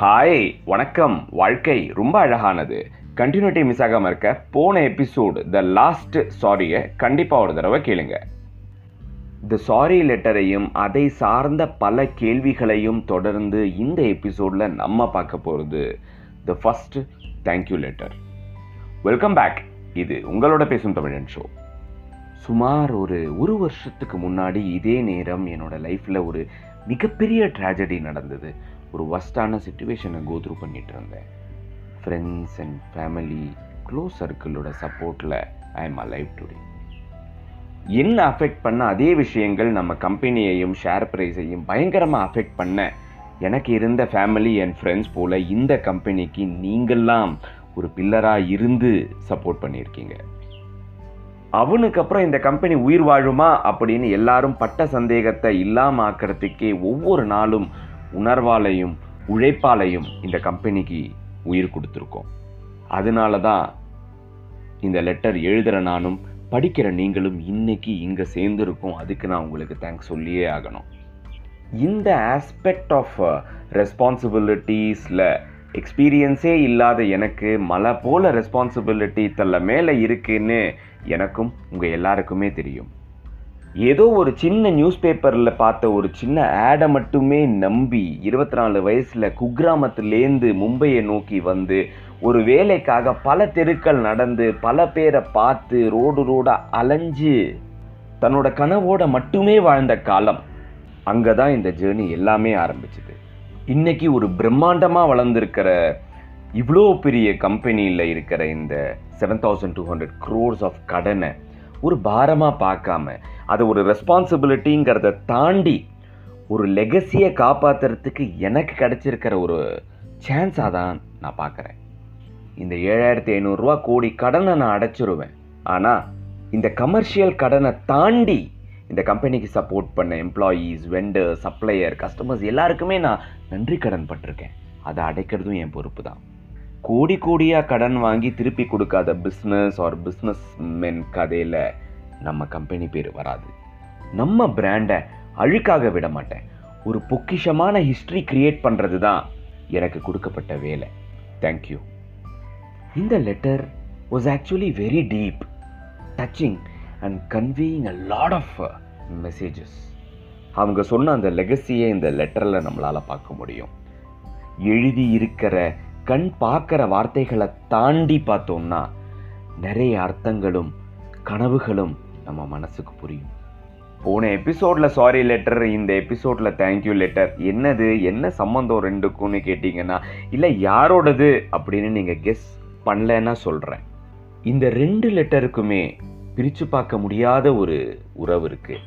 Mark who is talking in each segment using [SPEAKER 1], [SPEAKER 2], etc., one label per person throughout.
[SPEAKER 1] Hi வணக்கம். வாழ்க்கை ரொம்ப அழகானது. கண்டினியூட்டி மிஸ் ஆகாம இருக்க போன எபிசோடு த லாஸ்ட் சாரியை கண்டிப்பாக ஒரு தடவை கேளுங்க. த சாரி லெட்டரையும் அதை சார்ந்த பல கேள்விகளையும் தொடர்ந்து இந்த எபிசோடில் நம்ம பார்க்க போகிறது the first thank you letter welcome back இது உங்களோட பேசும் தமிழன் ஷோ சுமார் ஒரு ஒரு வருஷத்துக்கு முன்னாடி இதே நேரம் என்னோட லைஃப்பில் ஒரு மிகப்பெரிய ட்ராஜடி நடந்தது. ஒரு வஸ்டான சுச்சுவேஷனை கோத்ரூ பண்ணிட்டு இருந்தேன். ஃப்ரெண்ட்ஸ் அண்ட் ஃபேமிலி க்ளோஸ் சர்க்கிளோட சப்போர்ட்டில் ஐ எம் அலைவ் டுடே என்ன அஃபெக்ட் பண்ண அதே விஷயங்கள் நம்ம கம்பெனியையும் ஷேர் ப்ரைஸையும் பயங்கரமாக அஃபெக்ட் பண்ண எனக்கு இருந்த ஃபேமிலி அண்ட் ஃப்ரெண்ட்ஸ் போல் இந்த கம்பெனிக்கு நீங்கள்லாம் ஒரு பில்லராக இருந்து சப்போர்ட் பண்ணியிருக்கீங்க. அவனுக்கு அப்புறம் இந்த கம்பெனி உயிர் வாழுமா அப்படின்னு எல்லாரும் பட்ட சந்தேகத்தை இல்லாம ஆக்கிறதுக்கே ஒவ்வொரு நாளும் உணர்வாலையும் உழைப்பாலையும் இந்த கம்பெனிக்கு உயிர் கொடுத்துருக்கோம். அதனால தான் இந்த லெட்டர் எழுதுகிற நானும் படிக்கிற நீங்களும் இன்னைக்கு இங்கே சேர்ந்துருக்கோம். அதுக்கு நான் உங்களுக்கு தேங்க்ஸ் சொல்லியே ஆகணும். இந்த ஆஸ்பெக்ட் ஆஃப் ரெஸ்பான்சிபிலிட்டிஸில் எக்ஸ்பீரியன்ஸே இல்லாத எனக்கு மலை போல ரெஸ்பான்சிபிலிட்டி தள்ள மேலே இருக்குன்னு எனக்கும் உங்கள் எல்லாருக்குமே தெரியும். ஏதோ ஒரு சின்ன நியூஸ் பேப்பரில் பார்த்த ஒரு சின்ன ஆடை மட்டுமே நம்பி இருபத்தி நாலு வயசில் குக்கிராமத்துலேருந்து மும்பையை நோக்கி வந்து ஒரு வேலைக்காக பல தெருக்கள் நடந்து பல பேரை பார்த்து ரோடு ரோடாக அலைஞ்சு தன்னோட கனவோட மட்டுமே வாழ்ந்த காலம். அங்கே தான் இந்த ஜேர்னி எல்லாமே ஆரம்பிச்சுது. இன்னைக்கு ஒரு பிரம்மாண்டமாக வளர்ந்துருக்கிற இவ்வளோ பெரிய கம்பெனியில் இருக்கிற இந்த seven thousand two hundred crores of கடனை ஒரு பாரமாக பார்க்காம அதை ஒரு ரெஸ்பான்சிபிலிட்டிங்கிறத தாண்டி ஒரு லெகசியை காப்பாற்றுறதுக்கு எனக்கு கிடச்சிருக்கிற ஒரு சான்ஸாக தான் நான் பார்க்குறேன். இந்த ஏழாயிரத்தி ஐநூறுரூவா கோடி கடனை நான் அடைச்சிருவேன். ஆனால் இந்த கமர்ஷியல் கடனை தாண்டி இந்த கம்பெனிக்கு சப்போர்ட் பண்ண எம்ப்ளாயீஸ் வெண்டர் சப்ளையர் கஸ்டமர்ஸ் எல்லாருக்குமே நான் நன்றி கடன் பட்டிருக்கேன். அதை அடைக்கிறதும் என் பொறுப்பு தான் கோடி கோடியாக கடன் வாங்கி திருப்பி கொடுக்காத பிஸ்னஸ் ஆர் பிஸ்னஸ் மென் கதையில் நம்ம கம்பெனி பேர் வராது. நம்ம பிராண்டை அழுக்காக விட மாட்டேன். ஒரு பொக்கிஷமான ஹிஸ்ட்ரி கிரியேட் பண்ணுறது தான் எனக்கு கொடுக்கப்பட்ட வேலை. தேங்க்யூ இந்த letter was actually very deep touching and conveying a lot of messages அவங்க சொன்ன அந்த லெகசியை இந்த லெட்டரில் நம்மளால் பார்க்க முடியும். எழுதி இருக்கிற கண் பார்க்குற வார்த்தைகளை தாண்டி பார்த்தோம்னா நிறைய அர்த்தங்களும் கனவுகளும் நம்ம மனசுக்கு புரியும். போன எபிசோடில் சாரி லெட்டர் இந்த எபிசோடில் தேங்க்யூ லெட்டர் என்னது என்ன சம்மந்தம் ரெண்டுக்கும்னு கேட்டிங்கன்னா இல்லை யாரோடது? அப்படின்னு நீங்கள் கெஸ் பண்ணலன்னா சொல்கிறேன் இந்த ரெண்டு லெட்டருக்குமே பிரித்து பார்க்க முடியாத ஒரு உறவு இருக்குது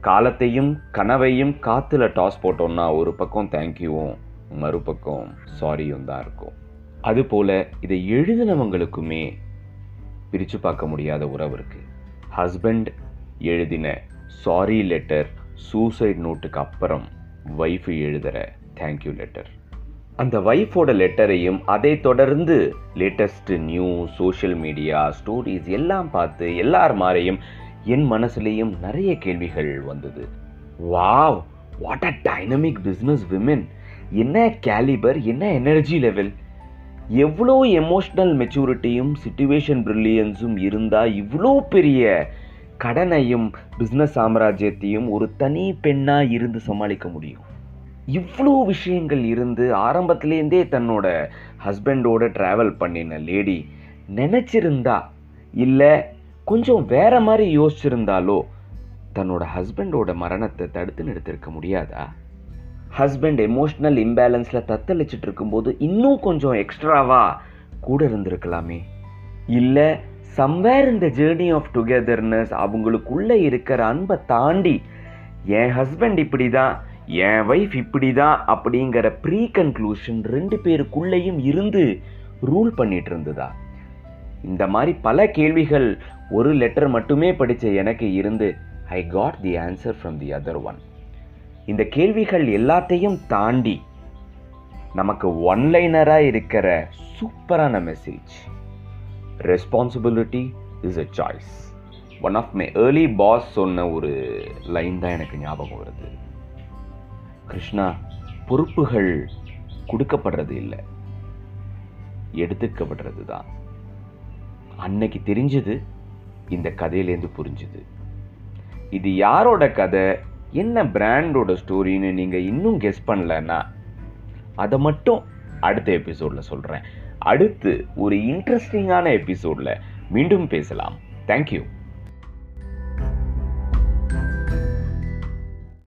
[SPEAKER 1] காலத்தையும் கனவையும் காற்றுல டாஸ் போட்டோம்னா ஒரு பக்கம் தேங்க்யூவும் மறுபக்கம் சாரியும் தான் இருக்கும். அதுபோல் இதை எழுதினவங்களுக்குமே பிரித்து பார்க்க முடியாத உறவு இருக்குது ஹஸ்பண்ட் எழுதின சாரி லெட்டர் சூசைட் நோட்டுக்கு அப்புறம் ஒய்ஃபு எழுதுகிற தேங்க்யூ லெட்டர் அந்த ஒய்ஃபோட லெட்டரையும் அதை தொடர்ந்து latest news social media stories எல்லாம் பார்த்து எல்லார் மாதிரியும் என் மனசுலேயும் நிறைய கேள்விகள் வந்தது. Wow what a dynamic business women என்ன கேலிபர் என்ன எனர்ஜி லெவல் எவ்வளோ எமோஷ்னல் மெச்சூரிட்டியும் சுச்சுவேஷன் ப்ரில்லியன்ஸும் இருந்தால் இவ்வளோ பெரிய கடனையும் பிஸ்னஸ் சாம்ராஜ்யத்தையும் ஒரு தனி பெண்ணாக இருந்து சமாளிக்க முடியும். இவ்வளோ விஷயங்கள் இருந்து ஆரம்பத்துலேருந்தே தன்னோட ஹஸ்பண்டோட ட்ராவல் பண்ணின லேடி நினச்சிருந்தா இல்லை கொஞ்சம் வேற மாதிரி யோசிச்சிருந்தாலோ தன்னோட ஹஸ்பண்டோட மரணத்தை தடுத்து நிறுத்திருக்க முடியாதா? ஹஸ்பண்ட் எமோஷ்னல் இம்பேலன்ஸில் தத்தளிச்சிட்டு இருக்கும்போது இன்னும் கொஞ்சம் எக்ஸ்ட்ராவா கூட இருந்திருக்கலாமே. இல்லை சம்வேர் இந்த ஜேர்னி ஆஃப் டுகெதர்னஸ் அவங்களுக்குள்ளே இருக்கிற அன்பை தாண்டி என் ஹஸ்பண்ட் இப்படி தான் என் ஒய்ஃப் இப்படி தான் அப்படிங்கிற ப்ரீ கன்க்ளூஷன் ரெண்டு பேருக்குள்ளேயும் இருந்து ரூல் பண்ணிட்டு இருந்ததா? இந்த மாதிரி பல கேள்விகள் ஒரு லெட்டர் மட்டுமே படித்த எனக்கு இருந்து I got the answer from the other one இந்த கேள்விகள் எல்லாத்தையும் தாண்டி நமக்கு ஒன்லைனராக இருக்கிற சூப்பரான message responsibility is a choice one of my early boss சொன்ன ஒரு லைன் தான் எனக்கு ஞாபகம் வருது. கிருஷ்ணா பொறுப்புகள் கொடுக்கப்படுறது இல்லை. எடுத்துக்கப்படுறது தான் அன்னைக்கு தெரிஞ்சது இந்த கதையிலேருந்து புரிஞ்சுது. இது யாரோட கதை? என்ன பிராண்டோட ஸ்டோரின்னு நீங்கள் இன்னும் கெஸ் பண்ணலன்னா அதை மட்டும் அடுத்த எபிசோடில் சொல்கிறேன் அடுத்து ஒரு இன்ட்ரெஸ்டிங்கான எபிசோடில் மீண்டும் பேசலாம். தேங்க்யூ